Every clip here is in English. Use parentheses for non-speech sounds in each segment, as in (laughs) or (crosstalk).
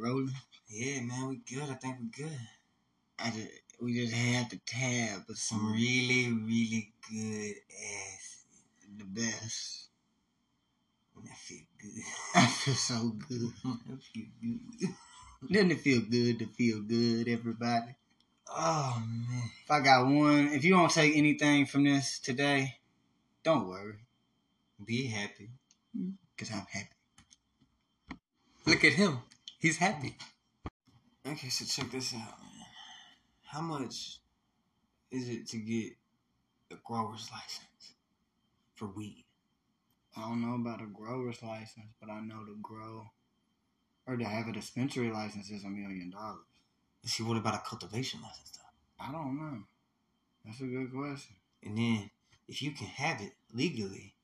rolling? Yeah, man, we good. I think we good. I just we just had the tab of Some really, really good ass. the best. That feel good. (laughs) I feel so good. (laughs) that feel good. (laughs) Doesn't it feel good to feel good, everybody? Oh man. If I got one, if you don't take anything from this today, don't worry, Be happy. Mm. cause I'm happy. Look at him. He's happy. Okay, so check this out, man. How much is it to get a grower's license for weed? I don't know about a grower's license, but I know to grow or to have a dispensary license is a million dollars. See, what about a cultivation license though? I don't know. That's a good question. And then, if you can have it legally,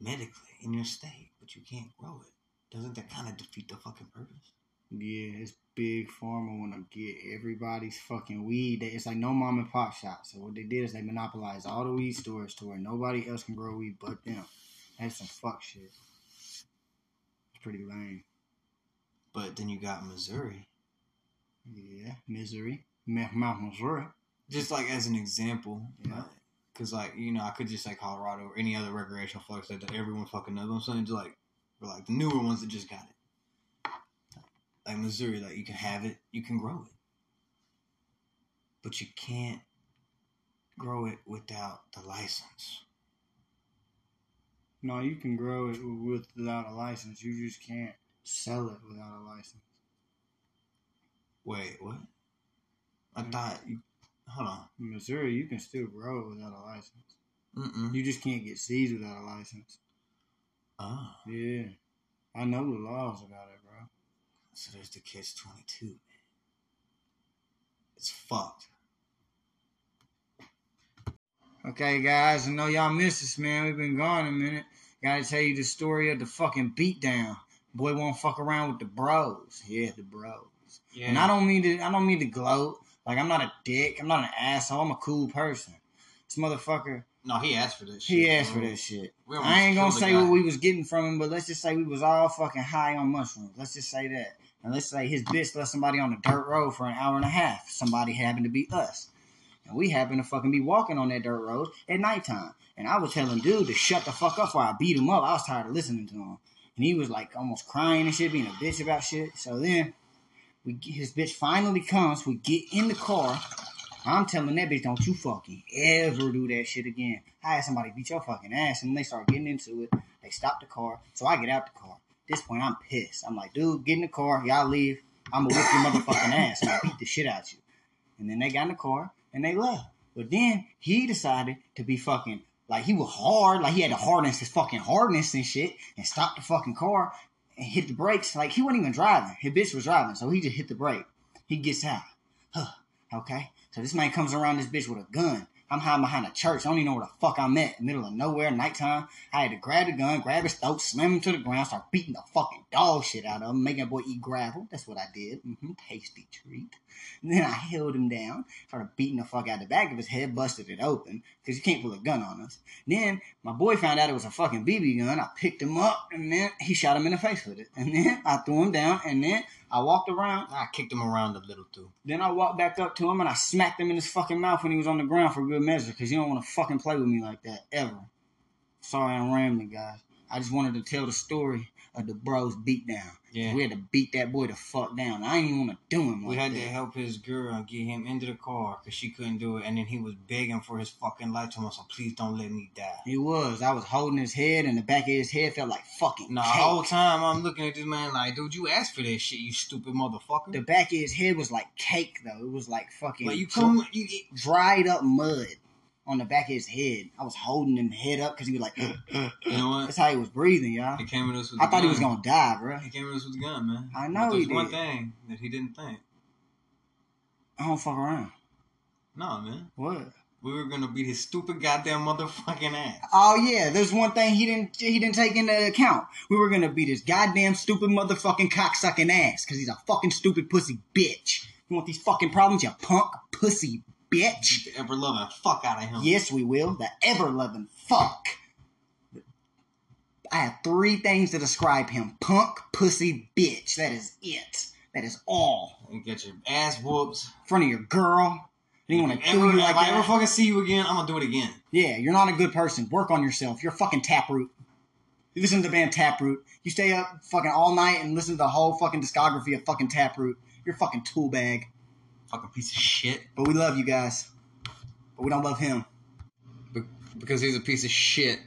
medically in your state, but you can't grow it, doesn't that kind of defeat the fucking purpose? Yeah, it's big pharma want to get everybody's fucking weed. They- It's like no mom and pop shop. So what they did is they monopolized all the weed stores to where nobody else can grow weed but them. That's some fuck shit. It's pretty lame. But then you got Missouri. Yeah, Ma- Mount Missouri. Just like as an example, Yeah. Because like you know, I could just say Colorado or any other recreational fuck that everyone fucking knows. I'm saying just like, like the newer ones that just got it. Like Missouri, like you can have it, you can grow it, but you can't grow it without the license. No, you can grow it with without a license. You just can't sell it without a license. Wait, what? I mm. thought you. Hold on. In Missouri, you can still grow it without a license. Mm-mm. You just can't get seeds without a license. Oh, Yeah, I know the laws about it. So there's the catch twenty two, man. It's fucked. Okay, guys, I know y'all missed us, man. We've been gone a minute. Gotta tell you the story of the fucking beatdown. Boy won't fuck around with the bros. Yeah, the bros. Yeah. And I don't mean to. I don't mean to gloat. Like I'm not a dick. I'm not an asshole. I'm a cool person. This motherfucker. no, he asked for this. Shit, He asked for this shit. I ain't gonna say guy. what we was getting from him, but let's just say we was all fucking high on mushrooms. Let's just say that. And let's say his bitch left somebody on the dirt road for an hour and a half. Somebody happened to be us. And we happened to fucking be walking on that dirt road at nighttime. And I was telling dude to shut the fuck up while I beat him up. I was tired of listening to him. And he was like almost crying and shit, being a bitch about shit. So then we his bitch finally comes. We get in the car. I'm telling that bitch, don't you fucking ever do that shit again. I had somebody beat your fucking ass, and they start getting into it. They stop the car, so I get out the car. This point, I'm pissed. I'm like, dude, get in the car. Y'all leave. I'm gonna whip your motherfucking ass and beat the shit out of you. And then they got in the car and they left. But then he decided to be fucking like he was hard, like he had to harness his fucking hardness and shit, and stop the fucking car and hit the brakes. Like he wasn't even driving. His bitch was driving, so he just hit the brake. He gets out. Huh. Okay. So this man comes around this bitch with a gun. I'm hiding behind a church. I don't even know where the fuck I'm at. Middle of nowhere, nighttime. I had to grab the gun, grab his throat, slam him to the ground, start beating the fucking dog shit out of him, making that boy eat gravel. That's what I did. Mm-hmm, Tasty treat. And then I held him down, started beating the fuck out of the back of his head, busted it open, because you can't pull a gun on us. Then my boy found out it was a fucking BB gun. I picked him up, and then he shot him in the face with it. And then I threw him down, and then I walked around. I kicked him around a little too. Then I walked back up to him and I smacked him in his fucking mouth when he was on the ground for good measure, because you don't want to fucking play with me like that, ever. Sorry I'm rambling, guys. I just wanted to tell the story of the bros beat down. Yeah. We had to beat that boy the fuck down. I didn't even want to do him like We had that. to help his girl get him into the car because she couldn't do it, and then he was begging for his fucking life. to us, "So please don't let me die." He was. I was holding his head, and the back of his head felt like fucking No, the whole time I'm looking at this man like, dude, you asked for this shit, you stupid motherfucker. The back of his head was like cake, though. It was like fucking But you come, you get. dried up mud on the back of his head. I was holding him head up because he was like, You know what? that's how he was breathing, y'all. He came at us with. I thought he was gonna die, bro. He came at us with the gun, man. I know he there's one thing that he didn't think. I don't fuck around. No, man. What? We were gonna beat his stupid goddamn motherfucking ass. Oh yeah, there's one thing he didn't he didn't take into account. We were gonna beat his goddamn stupid motherfucking cocksucking ass because he's a fucking stupid pussy bitch. You want these fucking problems, you punk pussy bitch? Beat the ever loving fuck out of him. Yes, we will. The ever loving fuck. I have three things to describe him: punk, pussy, bitch. That is it. That is all. You get your ass whoops. In front of your girl. They want to do you if like I ever fucking see you again, I'm gonna do it again. Yeah, you're not a good person. Work on yourself. You're fucking Taproot. You listen to the band Taproot. You stay up fucking all night and listen to the whole fucking discography of fucking Taproot. You're a fucking tool bag. Fucking piece of shit. But we love you guys. But we don't love him. Because he's a piece of shit.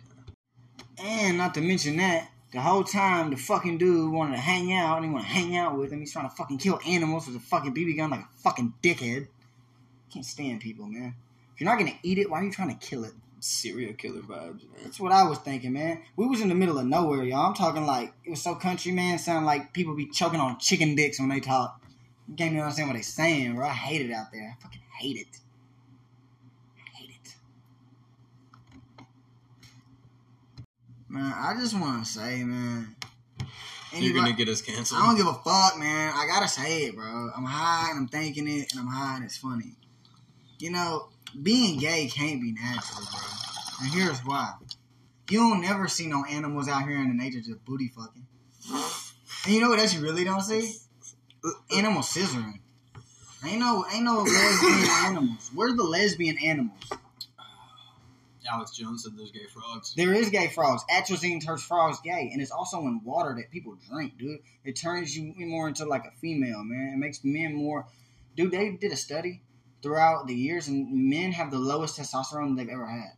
And not to mention that, the whole time the fucking dude wanted to hang out and he wanted to hang out with him. He's trying to fucking kill animals with a fucking BB gun like a fucking dickhead. Can't stand people, man. If you're not gonna eat it, why are you trying to kill it? Serial killer vibes, man. That's what I was thinking, man. We was in the middle of nowhere, y'all. I'm talking like it was so country, man. Sound like people be choking on chicken dicks when they talk. You can't even understand what they're saying, bro. I hate it out there. I fucking hate it. I hate it. Man, I just want to say, man. You're gonna get us canceled. I don't give a fuck, man. I gotta say it, bro. I'm high and I'm thinking it, and I'm high and it's funny. You know, being gay can't be natural, bro. And here's why. You don't never see no animals out here in the nature just booty fucking. And you know what else you really don't see? Animal scissoring. Ain't no, ain't no lesbian (coughs) animals. Where's the lesbian animals? Alex Jones said there's gay frogs. There is gay frogs. Atrazine turns frogs gay, and it's also in water that people drink, dude. It turns you more into like a female, man. It makes men more. Dude, they did a study throughout the years, and men have the lowest testosterone they've ever had.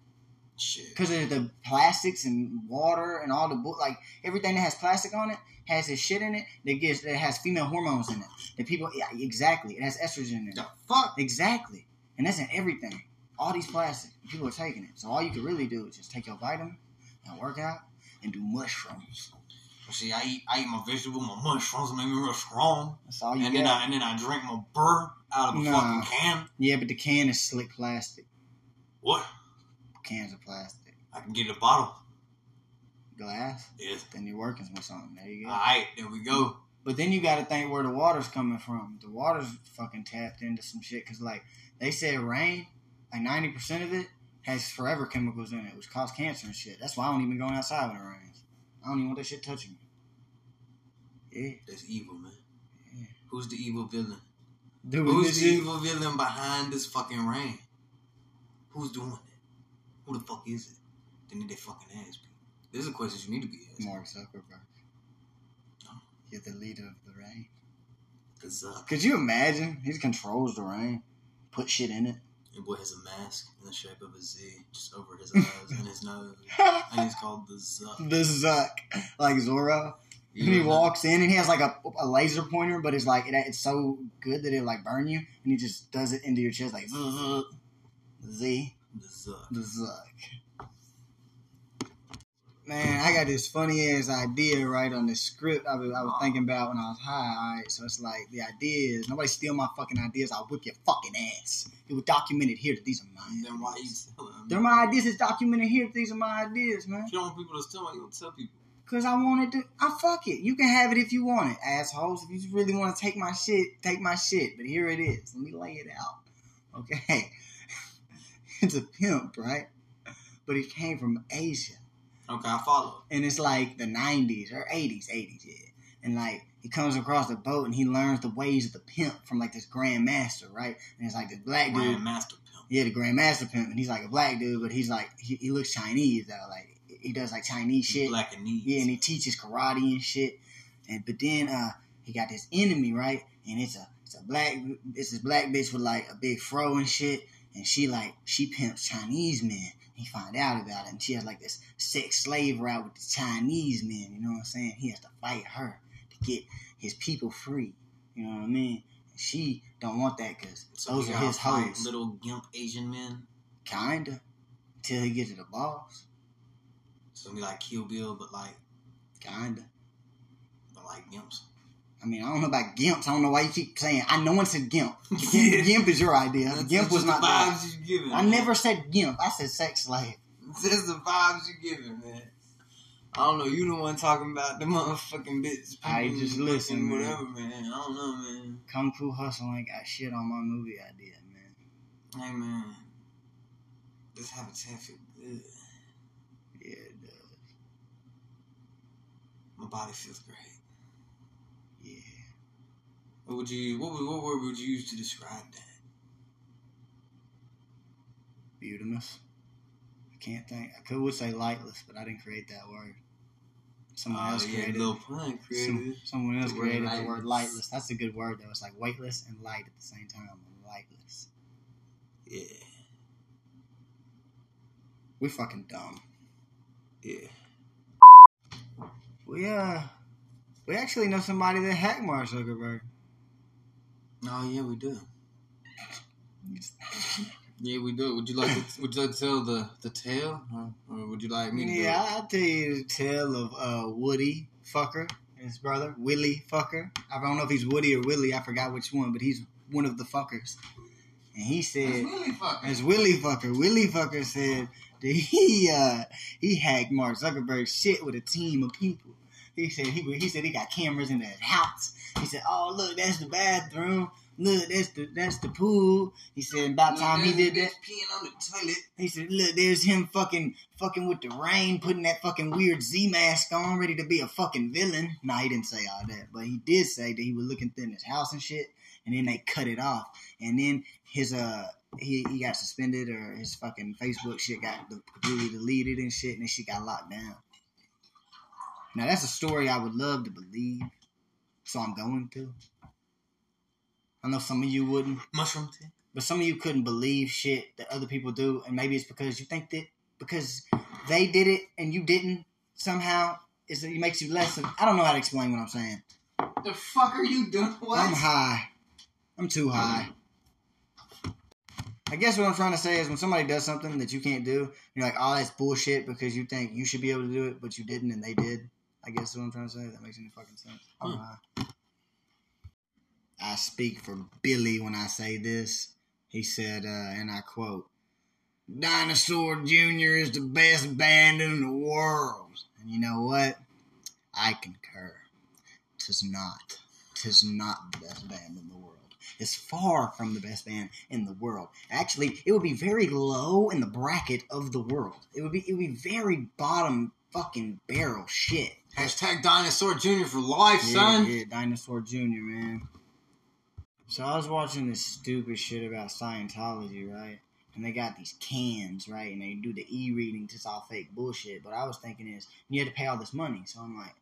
Because of the plastics and water and all the bu- like everything that has plastic on it has this shit in it that gives that has female hormones in it. That people, yeah, exactly. It has estrogen in it. The fuck? Exactly. And that's in everything. All these plastic. People are taking it. So all you can really do is just take your vitamin and work out and do mushrooms. See, I eat, I eat my vegetables, my mushrooms, make me real strong, That's all you and get. then I and then I drink my burr out of a Nah. fucking can. yeah, but the can is slick plastic. What? Cans of plastic. I can get a bottle. Glass. Yes. Then you're working with something. There you go. All right, there we go. But then you got to think where the water's coming from. The water's fucking tapped into some shit. Because, like, they said rain, like 90% of it has forever chemicals in it, which cause cancer and shit. That's why I don't even go outside when it rains. I don't even want that shit touching me. Yeah. That's evil, man. Yeah. Who's the evil villain? Dude, Who's the evil villain behind this fucking rain? Who's doing it? Who the fuck is it? They need their fucking ass beat. These are questions you need to be asking. Mark Zuckerberg. You're the leader of the rain. Cause uh, Could you imagine? He controls the rain, put shit in it. your boy has a mask in the shape of a Z just over his (laughs) eyes and his nose, and he's called the Zuck. the Zuck, like Zorro. And he walks in and he has like a, a laser pointer, but it's like it, it's so good that it like burn you, and he just does it into your chest like (laughs) Z, Z, The Zuck. the Zuck. Man, I got this funny ass idea right on the script I was, I was thinking about when I was high. Alright, so it's like the idea is nobody steal my fucking ideas. I'll whip your fucking ass. It was documented here that these are mine. Then why you them? They're my ideas. It's documented here. that These are my ideas, man. If you don't want people to steal, you don't tell people? Cause I wanted to. I fuck it. You can have it if you want it, assholes. If you really want to take my shit, take my shit. But here it is. Let me lay it out. Okay. It's a pimp, right? But he came from Asia, Okay, I follow. and it's like the '90s or '80s, '80s, yeah. And like he comes across the boat and he learns the ways of the pimp from like this grandmaster, right? And it's like this black dude. Grand Master Pimp. Yeah, the grandmaster pimp, and he's like a black dude, but he's like he, he looks Chinese though. Like he does like Chinese shit. Black and needs. Yeah, and he teaches karate and shit. And but then uh he got this enemy, right? And it's a it's a black it's this black bitch with like a big fro and shit. And she like she pimps Chinese men. He find out about it and she has like this sex slave route with the Chinese men, you know what I'm saying? He has to fight her to get his people free. You know what I mean? And she don't want that because So those are his hoes. Little gimp Asian men. Kinda. Till he gets to the boss. So be like Kill Bill, but like, Kinda. but like gimps. I mean, I don't know about gimps. I don't know why you keep saying. I know it's a gimp. (laughs) Yeah. Gimp is your idea. That's Gimp was not. the vibes you giving. I man. never said gimp. I said sex slave. (laughs) That's the vibes you're giving, man. I don't know. You the one talking about the motherfucking bits. I just listen, man. whatever, man. I don't know, man. Kung Fu Hustle ain't got shit on my movie idea, man. Hey, man. This habitat feel good. Yeah, it does. My body feels great. What would you? What, would- what word would you use to describe that? Beautimus. I can't think. I could would say lightless, but I didn't create that word. Someone Oh, else yeah, created. Lil Pun created Some, someone else The word created the lightless. word lightless. That's a good word though. It's like weightless and light at the same time. Lightless. Yeah, We're fucking dumb. yeah. We uh, we actually know somebody that hacked Mark Zuckerberg. Oh yeah, we do. Yeah, we do. Would you like to? Would you like to tell the the tale, or, or would you like me to? Yeah, I'll tell you the tale of uh, Woody Fucker, and his brother, Willie Fucker. I don't know if he's Woody or Willie, I forgot which one, but he's one of the fuckers. And he said, really fucking. as Willie Fucker, Willie Fucker said that he uh, he hacked Mark Zuckerberg's shit with a team of people. He said he he said he got cameras in his house. He said, "Oh look, that's the bathroom. Look, that's the that's the pool." He said, "About time he did that." Peeing on the toilet. He said, "Look, there's him fucking fucking with the rain, putting that fucking weird Z mask on, ready to be a fucking villain." Nah, he didn't say all that, but he did say that he was looking through his house and shit, and then they cut it off, and then his uh he, he got suspended or his fucking Facebook shit got completely deleted and shit, and then shit got locked down. Now that's a story I would love to believe, so I'm going to. I know some of you wouldn't. Mushroom tea. But some of you couldn't believe shit that other people do, and maybe it's because you think that because they did it and you didn't somehow is it makes you less. Of, I don't know how to explain what I'm saying. The fuck are you doing? What? I'm high. I'm too high. I guess what I'm trying to say is when somebody does something that you can't do, you're like, oh, that's bullshit because you think you should be able to do it, but you didn't and they did. I guess that's what I'm trying to say. That makes any fucking sense. Hmm. high. I speak for Billy when I say this. He said, uh, and I quote, Dinosaur Jr. is the best band in the world. And you know what? I concur. Tis not. Tis not the best band in the world. It's far from the best band in the world. Actually, it would be very low in the bracket of the world. It would be it would be very bottom fucking barrel shit. Hashtag Dinosaur Junior for life, Yeah, son. yeah, Dinosaur Jr., man. So I was watching this stupid shit about Scientology, right? And they got these cans, right? And they do the e-readings. It's all fake bullshit. But I was thinking is, you had to pay all this money. So I'm like,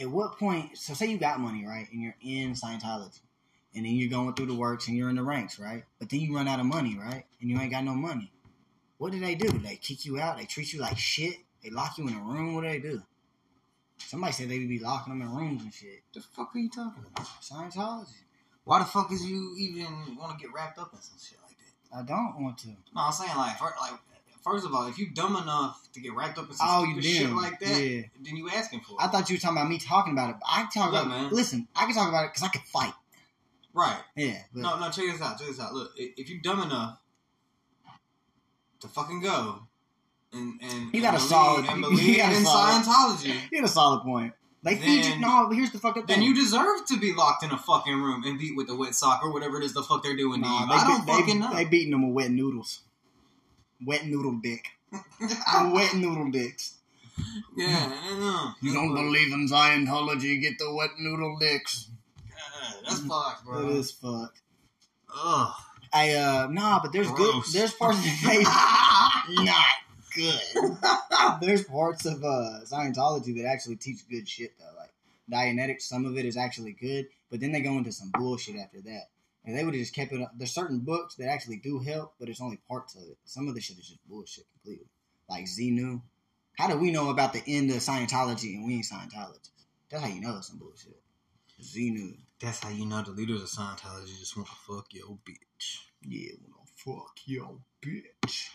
at what point? So say you got money, right? And you're in Scientology. And then you're going through the works and you're in the ranks, right? But then you run out of money, right? And you ain't got no money. What do they do? They kick you out? They treat you like shit? They lock you in a room? What do they do? Somebody said they would be locking them in rooms and shit. The fuck are you talking about? Scientology. Why the fuck is you even want to get wrapped up in some shit like that? I don't want to. No, I'm saying like, fir- like first of all, if you dumb enough to get wrapped up in some Oh, shit like that, Yeah. then you asking for it. I thought you were talking about me talking about it. But I can talk Look, about man. Listen, I can talk about it because I can fight. right? Yeah, but No, no. Check this out. Check this out. Look, if you dumb enough to fucking go and and You got and (laughs) a solid- and believe got a in solid- Scientology, (laughs) you had a solid point. They feed you. Then- No, here's the fucking thing. then you deserve to be locked in a fucking room and beat with the wet sock or whatever it is the fuck they're doing to you. they, I don't they, fucking they, know. They beating them with wet noodles. Wet noodle dick. (laughs) wet noodle dicks. yeah, I don't know. You don't believe in Scientology? Get the wet noodle dicks. God, that's fucked, bro. It is fucked. Ugh. I uh nah, but there's good. There's parts of the face not good. (laughs) there's parts of uh Scientology that actually teach good shit though. Like Dianetics, some of it is actually good, but then they go into some bullshit after that. And they would have just kept it. up. There's certain books that actually do help, but it's only parts of it. Some of the shit is just bullshit completely. Like Xenu. How do we know about the end of Scientology and we ain't Scientologists? That's how you know it's some bullshit. Xenu. That's how you know the leaders of Scientology just want to fuck your bitch. Yeah, want to fuck yo, bitch.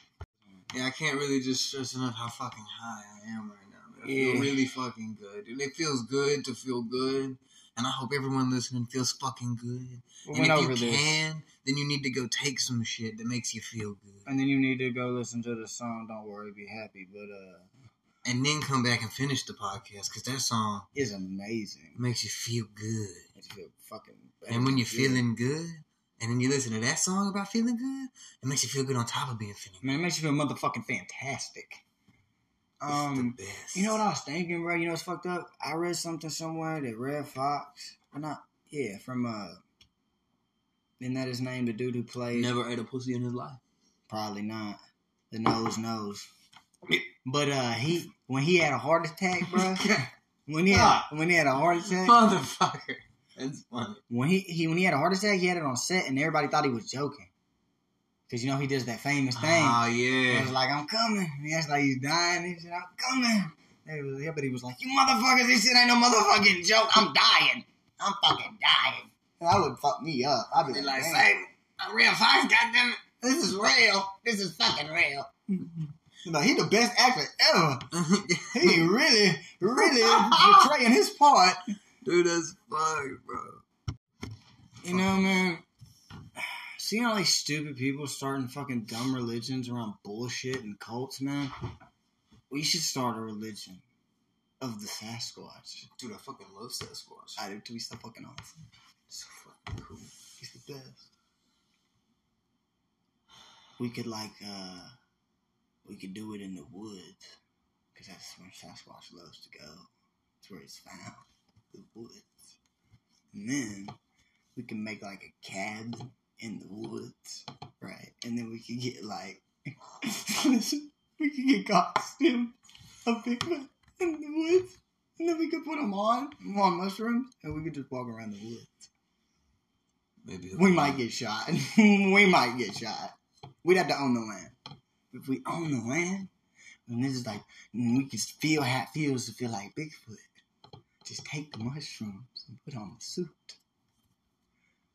Yeah, I can't really just stress enough how fucking high I am right now. Man. I Yeah. feel really fucking good. And it feels good to feel good. And I hope everyone listening feels fucking good. We and if you this. can, then you need to go take some shit that makes you feel good. And then you need to go listen to the song Don't Worry, Be Happy, but uh And then come back and finish the podcast because that song is amazing. makes you feel good. It's feel fucking And when you're feeling good, and then you listen to that song about feeling good, it makes you feel good on top of being feeling good. Man, it makes you feel motherfucking fantastic. It's Um the best. you know what I was thinking, bro? You know what's fucked up? I read something somewhere that Redd Foxx or not yeah, from uh Isn't that his name? The dude who played? Never ate a pussy in his life. Probably not. The nose knows. But uh, he when he had a heart attack, bro. (laughs) When he had when he had a heart attack, Motherfucker. That's funny. when he, he when he had a heart attack, he had it on set, and everybody thought he was joking. Cause you know he does that famous thing. Oh He was yeah. like, "I'm coming." He acts like he's dying. He said, "I'm coming." And was- yeah, but he was like, "You motherfuckers, this shit ain't no motherfucking joke. I'm dying. I'm fucking dying." And that would fuck me up. I'd be like, like, "Damn, say, a real fight, goddammit. "This is real. This is fucking real." (laughs) like he the best actor ever. (laughs) He really, really (laughs) portraying his part. Dude, that's funny, bro. You know, man. (sighs) Seeing all these stupid people starting fucking dumb religions around bullshit and cults, man. We should start a religion of the Sasquatch. Dude, I fucking love Sasquatch. I do too. He's so fucking awesome. so fucking cool. He's the best. We could like, uh, we could do it in the woods, cause that's where Sasquatch loves to go. That's where he's found, the woods. And then we can make like a cabin in the woods, right? And then we could get like, (laughs) we could get costumes of Bigfoot in the woods, and then we could put them on, on mushrooms, and we could just walk around the woods. Maybe We might get shot. (laughs) we might get shot. We'd have to own the land. If we own the land, then this is like we can feel how it feels to feel like Bigfoot. Just take the mushrooms and put on the suit.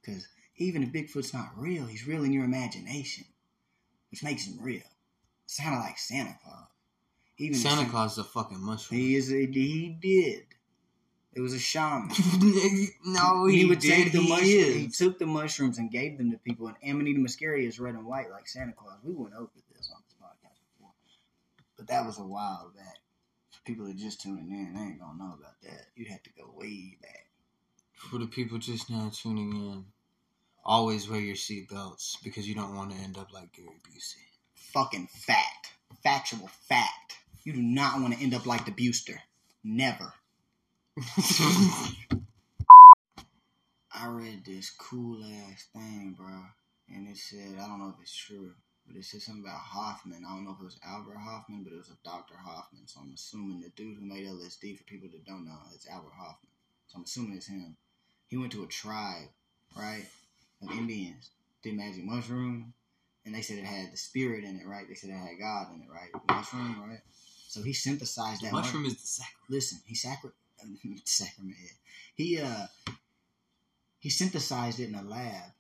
Cause even if Bigfoot's not real, he's real in your imagination, which makes him real. It's kind of like Santa Claus. Even if Santa Claus is a fucking mushroom. He is. A, he did. It was a shaman. (laughs) no, he, he, would did. take the he mushrooms. is. He took the mushrooms and gave them to people. And Amanita muscaria is red and white like Santa Claus. We went over this on this podcast before, but that was a while back. People are just tuning in, they ain't gonna know about that. You'd have to go way back. For the people just now tuning in, always wear your seatbelts because you don't want to end up like Gary Busey. Fucking fact, factual fact. You do not want to end up like the Buster. Never. (laughs) I read this cool ass thing, bro, and it said I don't know if it's true, but it said something about Hofmann. I don't know if it was Albert Hofmann, but it was a Dr. Hofmann. So I'm assuming the dude who made LSD. For people that don't know, it's Albert Hofmann. So I'm assuming it's him. He went to a tribe, right, of Indians, did magic mushroom, and they said it had the spirit in it, right? They said it had God in it, right? Mushroom, right? So he synthesized that mushroom is the sacrament. listen, he sacri- (laughs) sacrament. He uh he synthesized it in a lab,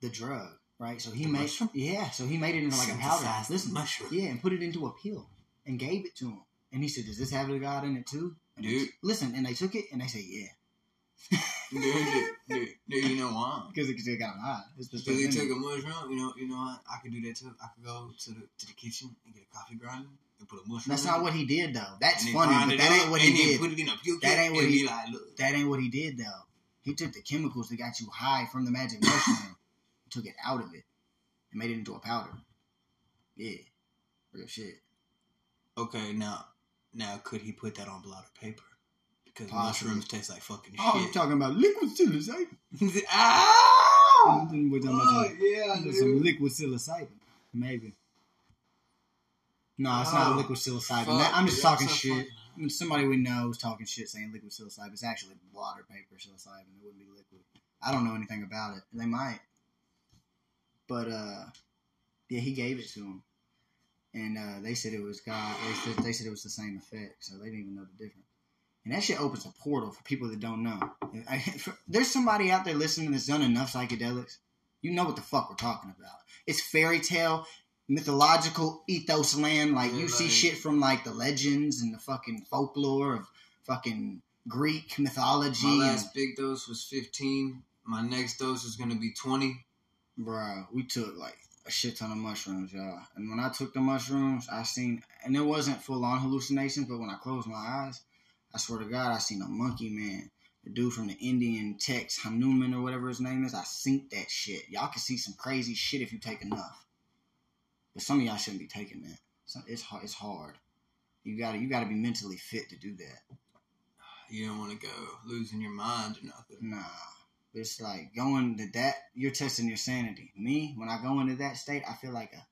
the drug, right? So he The made mushroom? yeah, so he made it into like a powder. Listen, mushroom. yeah, and put it into a pill and gave it to him. And he said, "Does this have the God in it too?" And Dude. listen, and they took it and they said, "Yeah," Dude, dude, dude, you know why? (laughs) because it got high. It's the So stuff they in take it. a mushroom, you know, you know what? I could do that too. I could go to the to the kitchen and get a coffee grinder and put a mushroom. That's not it, what he did though. That's funny, but that ain't what he did. Put it in a puke That ain't what he- like. That ain't what he did though. He took the chemicals that got you high from the magic mushroom, took it out of it, and made it into a powder. Yeah, real shit. Okay, now, now could he put that on blotted paper? Because Possibly. mushrooms taste like fucking shit. Oh, I'm talking about liquid psilocybin. (laughs) ah! We're talking about Oh some, yeah, some liquid psilocybin, maybe. No, it's not Oh, a liquid psilocybin. Fuck, I'm just dude, talking so shit. I mean, somebody we know is talking shit saying liquid psilocybin. It's actually water paper psilocybin. It wouldn't be liquid. I don't know anything about it. They might. But uh yeah, he gave it to him. And uh, they said it was God. They said, they said it was the same effect, so they didn't even know the difference. And that shit opens a portal for people that don't know. I, (laughs) for, there's somebody out there listening that's done enough psychedelics. You know what the fuck we're talking about. It's fairy tale, mythological ethos land. Like you see shit from like the legends and the fucking folklore of fucking Greek mythology. My last big dose was 15. My next dose is gonna be 20. Bro, we took like a shit ton of mushrooms, y'all. And when I took the mushrooms, I seen, and it wasn't full on hallucinations, but when I closed my eyes, I swear to God, I seen a monkey man. The dude from the Indian text, Hanuman or whatever his name is, I synced that shit. Y'all can see some crazy shit if you take enough. But some of y'all shouldn't be taking that. So it's hard. It's hard. You gotta you gotta be mentally fit to do that. You don't want to go losing your mind or nothing. Nah. It's like going to that. You're testing your sanity. Me, when I go into that state, I feel like a,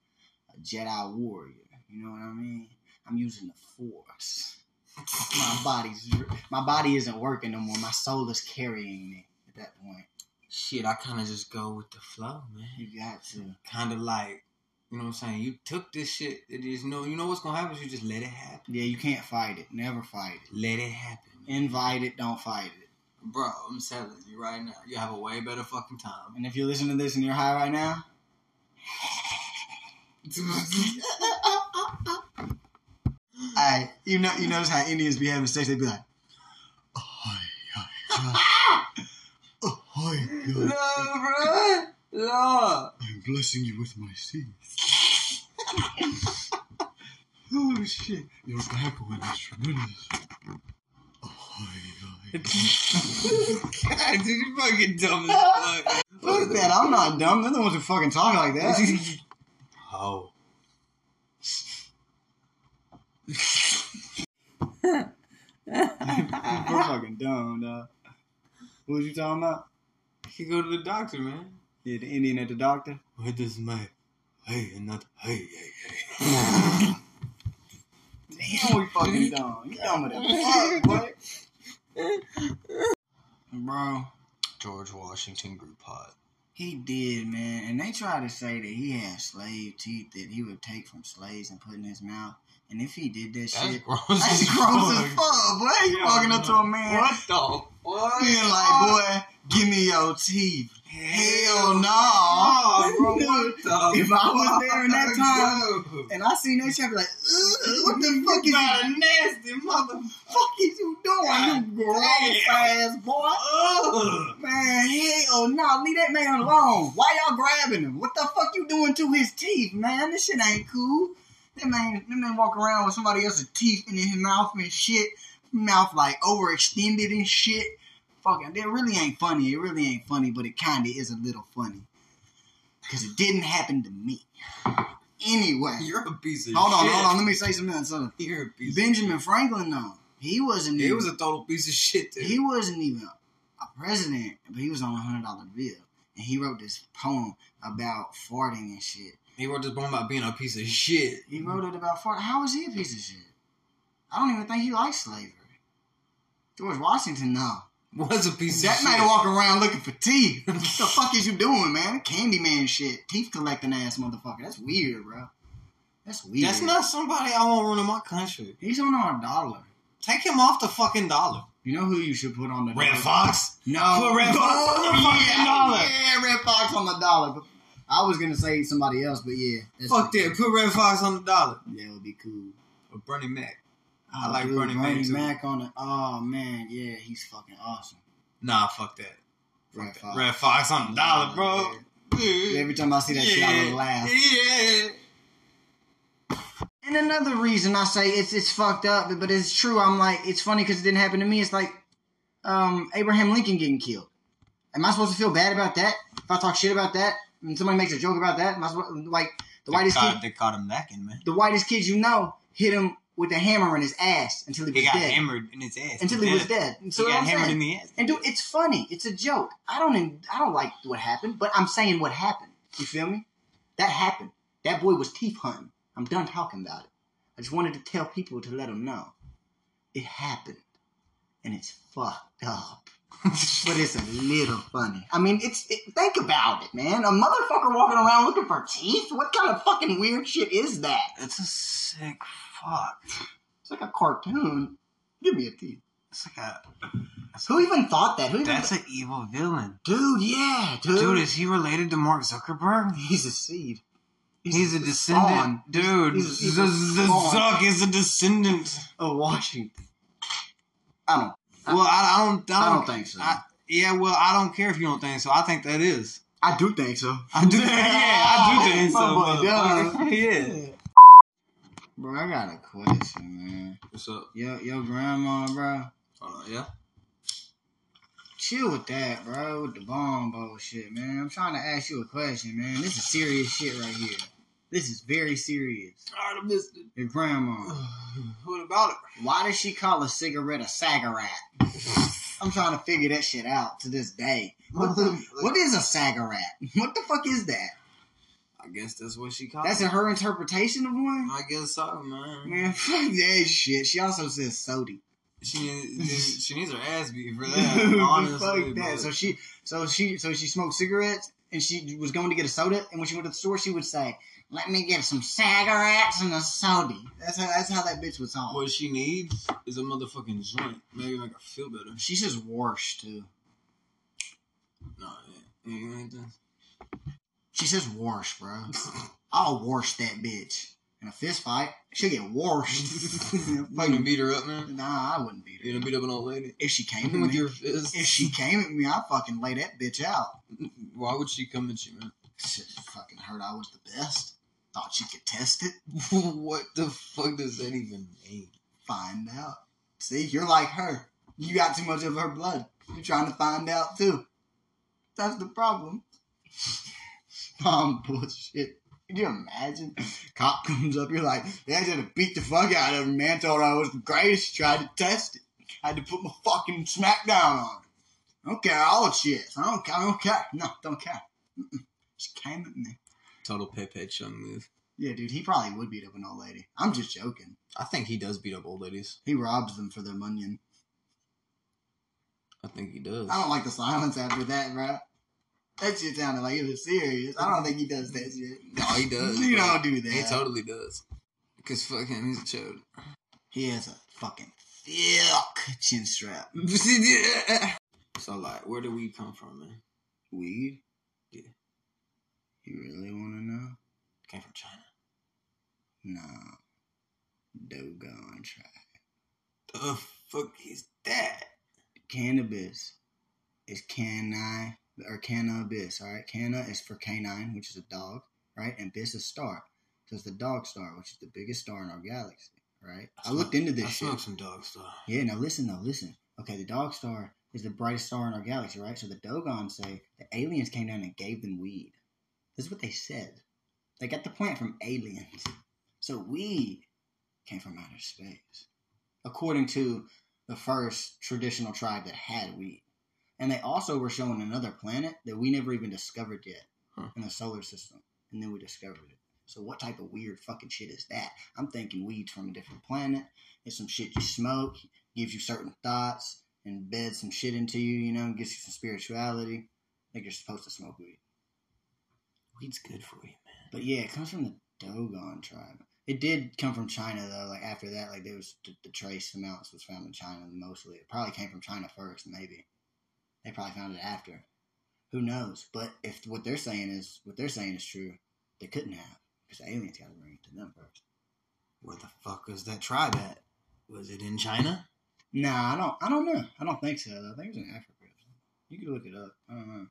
a Jedi warrior. You know what I mean? I'm using the Force. my body's my body isn't working no more. My soul is carrying me at that point. Shit, I kind of just go with the flow, man. You got to. Kind of like, you know what I'm saying? You took this shit. It is no, you know what's gonna happen? You just let it happen. Yeah, you can't fight it. Never fight it. Let it happen, Invite it. Don't fight it. Bro. I'm telling you right now, you have a way better fucking time. And if you're listening to this and you're high right now, I you know you notice how Indians be having sex, they be like, ahoy, ahoy, ahoy, ahoy. bro. No. I'm blessing you with my seed. (laughs) oh shit, your backwind is tremendous. Ahoy, ahoy. God, dude, you fucking dumb as fuck. Fuck that, I'm not dumb. They're the ones who fucking talk like that. (laughs) Oh. (laughs) We're fucking dumb, dog. What was you talking about? You go to the doctor, man. Yeah, the Indian at the doctor. What does my hey and not hey hey hey? (laughs) Damn, we fucking dumb. You dumb with that fuck, boy. Bro, George Washington grew pot. he did, man. And they try to say that he had slave teeth that he would take from slaves and put in his mouth. And if he did that That's shit, (laughs) gross. that's as (laughs) gross as fuck. boy. You walking up to a man What the fuck? being like, boy, give me your teeth. Hell no. Oh, bro, (laughs) what the If I was there in that time, And I seen that shit, I be like, what the fuck is got you, a nasty motherfucker. Fuck you gross ass boy? Ugh. Man, hell no, leave that man alone. Why y'all grabbing him? What the fuck you doing to his teeth, man? This shit ain't cool. That man, that man walk around with somebody else's teeth in his mouth and shit. Mouth like overextended and shit. Fucking, that really ain't funny. It really ain't funny, but it kinda is a little funny. Cause it didn't happen to me. Anyway. You're a piece of Hold on, shit. hold on. Let me say something else. You're a piece Benjamin Franklin, though, he wasn't. It Even, was a total piece of shit, dude. he wasn't even a president, but he was on a hundred dollar bill, and he wrote this poem about farting and shit. He wrote this poem about being a piece of shit. He wrote it about farting. How is he a piece of shit? I don't even think he likes slavery. George Washington, no. Was a piece That of man shit. walking around looking for teeth. what the fuck is you doing, man? Candyman shit. Teeth collecting ass motherfucker. That's weird, bro. That's weird. That's not somebody I want running my country. He's on our dollar. Take him off the fucking dollar. You know who you should put on the Red dollar? Fox. No, Put Redd Foxx on the fucking yeah, dollar. Yeah, Redd Foxx on the dollar. But I was gonna say somebody else, but yeah, that's Fuck that. Put Redd Foxx on the dollar. Yeah, it would be cool. Or Bernie Mac. I like dude, Bernie Mac, too. Mac on the. Oh man, yeah, he's fucking awesome. Nah, fuck that. Redd Foxx. Redd Foxx on the dollar, bro. Yeah, Every time I see that shit, I laugh. Yeah. And another reason I say it's it's fucked up, but it's true. I'm like, it's funny because it didn't happen to me. It's like um, Abraham Lincoln getting killed. Am I supposed to feel bad about that? If I talk shit about that, and somebody makes a joke about that, am I supposed, like the They whitest kid, they caught him lacking, man. the whitest kids you know hit him with a hammer in his ass until he was He got dead. hammered in his ass. Until he was dead. He So got I'm hammered saying- in the ass. And dude, it's funny. It's a joke. I don't. I don't like what happened, but I'm saying what happened. You feel me? That happened. That boy was teeth hunting. I'm done talking about it. I just wanted to tell people to let them know it happened, and it's fucked up. (laughs) but it's a little funny. I mean, it's it, think about it, man. A motherfucker walking around looking for teeth. What kind of fucking weird shit is that? It's a sick fuck. It's like a cartoon. Give me a teeth. It's like a. Who even thought that? Who even That's an evil villain. dude? Yeah, dude. Dude, is he related to Mark Zuckerberg? He's a seed. He's, a descendant. spawn Dude, He's- he's the, a. Zuck is a descendant. of Washington. I don't. I- Well, I, I don't. I I don't, don't think so. I, yeah, well, I don't care if you don't think so. I think that is. I do think so. I do. (laughs) yeah, I do (laughs) think so. Boy yeah. (laughs) Bro, I got a question, man. What's up? Yo, your grandma, bro. Uh, yeah. Chill with that, bro. With the bomb bullshit, man. I'm trying to ask you a question, man. This is serious shit right here. This is very serious. I missed it. Your grandma. (sighs) What about it? Why does she call a cigarette a sagarat? I'm trying to figure that shit out to this day. What, the, (laughs) what is a sagarat? What the fuck is that? I guess that's what she called. That's it. her interpretation of one. I guess so, man. Man, (laughs) fuck that shit. She also says sody. She needs, (laughs) she needs her ass beat for that. Honestly, fuck that. but- So she, so she, so she smoked cigarettes, and she was going to get a soda. And when she went to the store, she would say, "Let me get some cigarettes and a soda." That's how. That's how that bitch was on. what she needs is a motherfucking joint. Maybe make her feel better. She says wash too. No, yeah. You ain't done. She says wash, bro. I'll wash that bitch in a fist fight. She'll get washed. (laughs) You gonna beat her up, man? nah, I wouldn't beat her. You gonna beat up an old lady If she came (laughs) at with me, your fist? if she came at me, I'd fucking lay that bitch out. (laughs) Why would she come at you, man? Shit, fucking heard I was the best. Thought she could test it. what the fuck does that even mean? Find out. See, you're like her. You got too much of her blood. You're trying to find out too. That's the problem. Mom bullshit. Could you imagine? Cop comes up, you're like, yeah, I just beat the fuck out of him. man. Told her I was the greatest. Tried to test it. I had to put my fucking smack down on don't care all the shit. I don't care. I don't care. No, don't care. Mm-mm. She came at me. Total Pepe Chung move. Yeah, dude, he probably would beat up an old lady. I'm just joking. I think he does beat up old ladies. He robs them for their money. I think he does. I don't like the silence after that, bro. That shit sounded like it was serious. I don't think he does that shit. No, he does. (laughs) he don't do that. He totally does. Because fuck him, he's a chode. He has a fucking thick chin strap. (laughs) so like, where do we come from, man? Weed? Yeah. You really want to know? Came from China. No. Dogon tribe. The fuck is that? Cannabis is canine or cannabis. All right, canna is for canine, which is a dog, right? And bis is star, so it's the dog star, which is the biggest star in our galaxy, right? I, looked into this I shit. smoked some dog stuff. Yeah, now listen though, listen. Okay, the dog star is the brightest star in our galaxy, right? So the Dogons say the aliens came down and gave them weed. This is what they said. They got the plant from aliens. So weed came from outer space. According to the first traditional tribe that had weed. And they also were showing another planet that we never even discovered yet Huh. in the solar system. And then we discovered it. So what type of weird fucking shit is that? I'm thinking weed's from a different planet. It's some shit you smoke, gives you certain thoughts, embeds some shit into you, you know, gives you some spirituality. Like you're supposed to smoke weed. Weed's good for you, man. But yeah, it comes from the Dogon tribe. It did come from China though. Like after that, like there was the, the trace amounts was found in China mostly. It probably came from China first, maybe. They probably found it after. Who knows? But if what they're saying is what they're saying is true, they couldn't have because the aliens got to bring it to them first. Where the fuck was that tribe at? Was it in China? Nah, I don't. I don't know. I don't think so. I think it was in Africa. You could look it up. I don't know.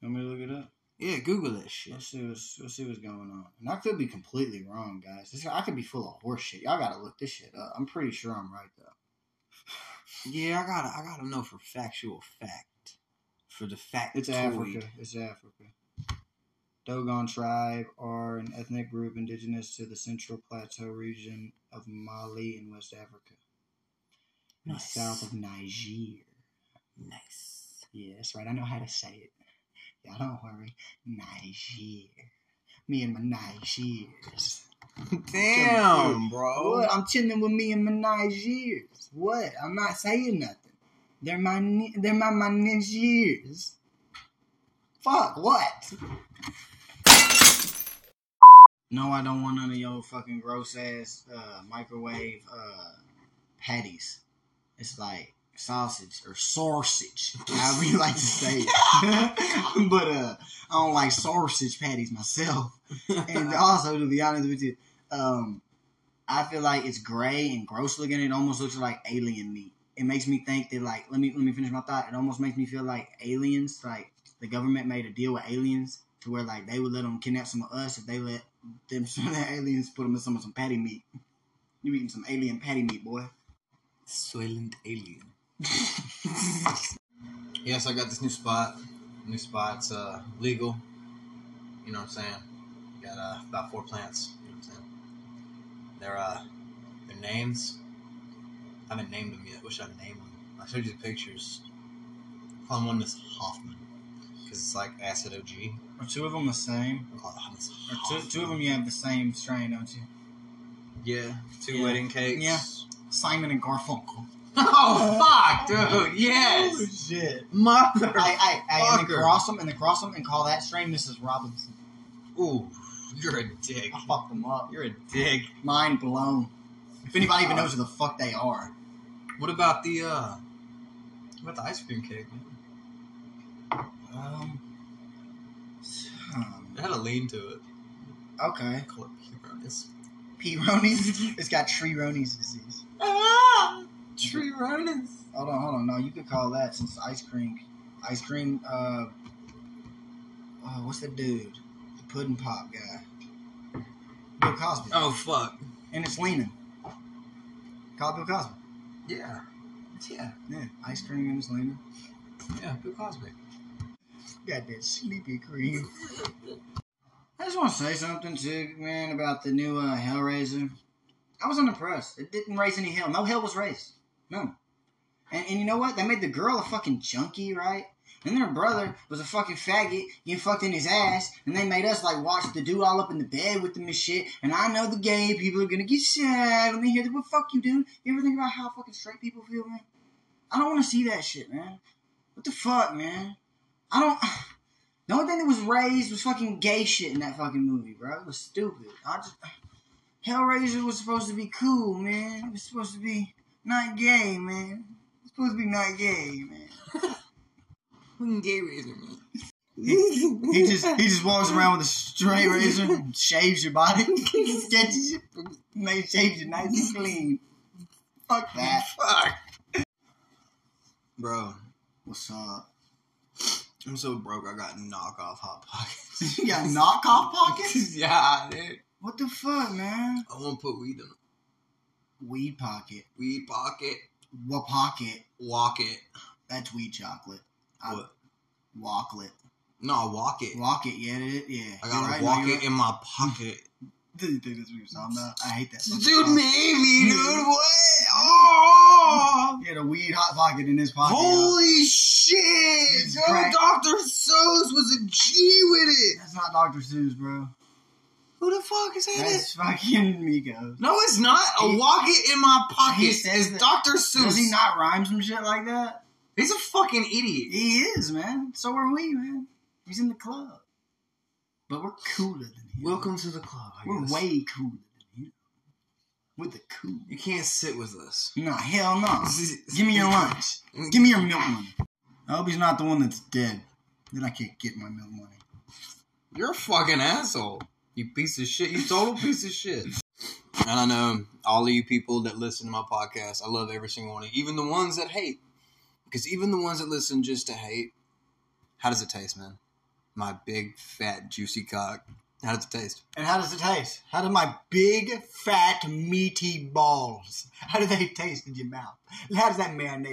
You want me to look it up? Yeah, Google that shit. Let's see what's let's see what's going on. And I could be completely wrong, guys. This, I could be full of horse shit. Y'all gotta look this shit up. I'm pretty sure I'm right though. Yeah, I gotta, I gotta know for factual fact. For the fact, It's Africa. It's Africa. Dogon tribe are an ethnic group indigenous to the Central Plateau region of Mali in West Africa, Nice. south of Niger. Nice. Yeah, that's right. I know how to say it. Y'all don't worry. Niger. Me and my Nigers. Damn, bro. What? I'm chilling with me and my Nigers. What? I'm not saying nothing. They're my they're my my Nigers. Fuck what? No, I don't want none of your fucking gross ass uh, microwave uh, patties. It's like sausage or sausage, (laughs) however you like to say it. (laughs) but uh, I don't like sausage patties myself. (laughs) And also, to be honest with you, um, I feel like it's gray and gross looking. It almost looks like alien meat. It makes me think that like let me let me finish my thought. It almost makes me feel like aliens, like the government made a deal with aliens to where like they would let them kidnap some of us if they let them (laughs) some of the aliens put them in some of some patty meat. You eating some alien patty meat, boy? Soylent alien. (laughs) yes, I got this new spot. New spot's uh, legal. You know what I'm saying? Got uh, about four plants. You know what I'm saying? Their uh, their names. I haven't named them yet. Wish I'd named them. I showed you the pictures. Call one Miss Hofmann because it's like acid OG. Are two of them the same? I call it Or two, two of them you have the same strain, don't you? Yeah, two Yeah. wedding cakes. Yeah. Simon and Garfunkel. (laughs) Oh fuck, dude! Yes, shit. mother. I, I, I, and then cross them, and then cross them, and call that strain Mrs. Robinson. Ooh, you're a dick. I fucked them up. You're a dick. Mind blown. If anybody even knows who the fuck they are. What about the uh? What about the ice cream cake? Man? Um. um, It had a lean to it. okay. Call it Peyronie's. P. Ronies. it's got Tree Ronies disease. Ah, tree Ronis. Hold on, hold on. No, you could call that since ice cream. Ice cream. Uh. Oh, what's the dude? Pudding pop guy. Bill Cosby. Oh fuck. And it's leaning. Call Bill Cosby. Yeah. Yeah. Yeah, ice cream and it's leaning. Yeah. Bill Cosby. Got that sleepy cream. I just want to say something too, man, about the new uh, Hellraiser. I was unimpressed. It didn't raise any hell. No hell was raised. None. And, and you know what? They made the girl a fucking junkie, right? And then her brother was a fucking faggot getting fucked in his ass. And they made us like watch the dude all up in the bed with them and shit. And I know the gay people are gonna get sad when they hear that. Well, fuck you, dude. You ever think about how fucking straight people feel, man? I don't want to see that shit, man. What the fuck, man? I don't. (sighs) The only thing that was raised was fucking gay shit in that fucking movie, bro. It was stupid. I just. (sighs) Hellraiser was supposed to be cool, man. It was supposed to be not gay, man. It was supposed to be not gay, man. (laughs) Fucking gay razor, man. He just he just walks around with a straight razor, and shaves your body, (laughs) sketches you, make shaves you nice and clean. Fuck that. Fuck. Bro, What's up? I'm so broke. I got knockoff hot pockets. (laughs) You got knockoff pockets? (laughs) yeah, dude. What the fuck, man? I want to put weed in them. Weed pocket. Weed pocket. What pocket? Walk it. That's weed chocolate. I- What? Walklet. No, walk it. Walk it, yeah, it, yeah. I gotta right, walk no, it in my pocket. (laughs) Didn't think that's what you're talking about? I hate that. Dude, maybe, dude. What? Oh! He had a weed hot pocket in his pocket. yo. Holy shit! It's Yo. Dr. Seuss was a G with it. That's not Dr. Seuss, bro. Who the fuck is that? That's fucking Migos. No, it's not. A He- walk it in my pocket he says is that- Dr. Seuss. Does he not rhyme some shit like that? He's a fucking idiot. He is, man. So are we, man. He's in the club. But we're cooler than him. Welcome to the club. I We're guess. way cooler than him. We're the cool. You can't sit with us. No, hell no. Give me your lunch. Give me your milk money. I hope he's not the one that's dead. Then I can't get my milk money. You're a fucking asshole. You piece of shit. You total piece of shit. And I know all of you people that listen to my podcast, I love every single one of you, even the ones that hate. Because even the ones that listen just to hate, how does it taste, man? My big, fat, juicy cock. How does it taste? And how does it taste? How do my big, fat, meaty balls, how do they taste in your mouth? How does that marinate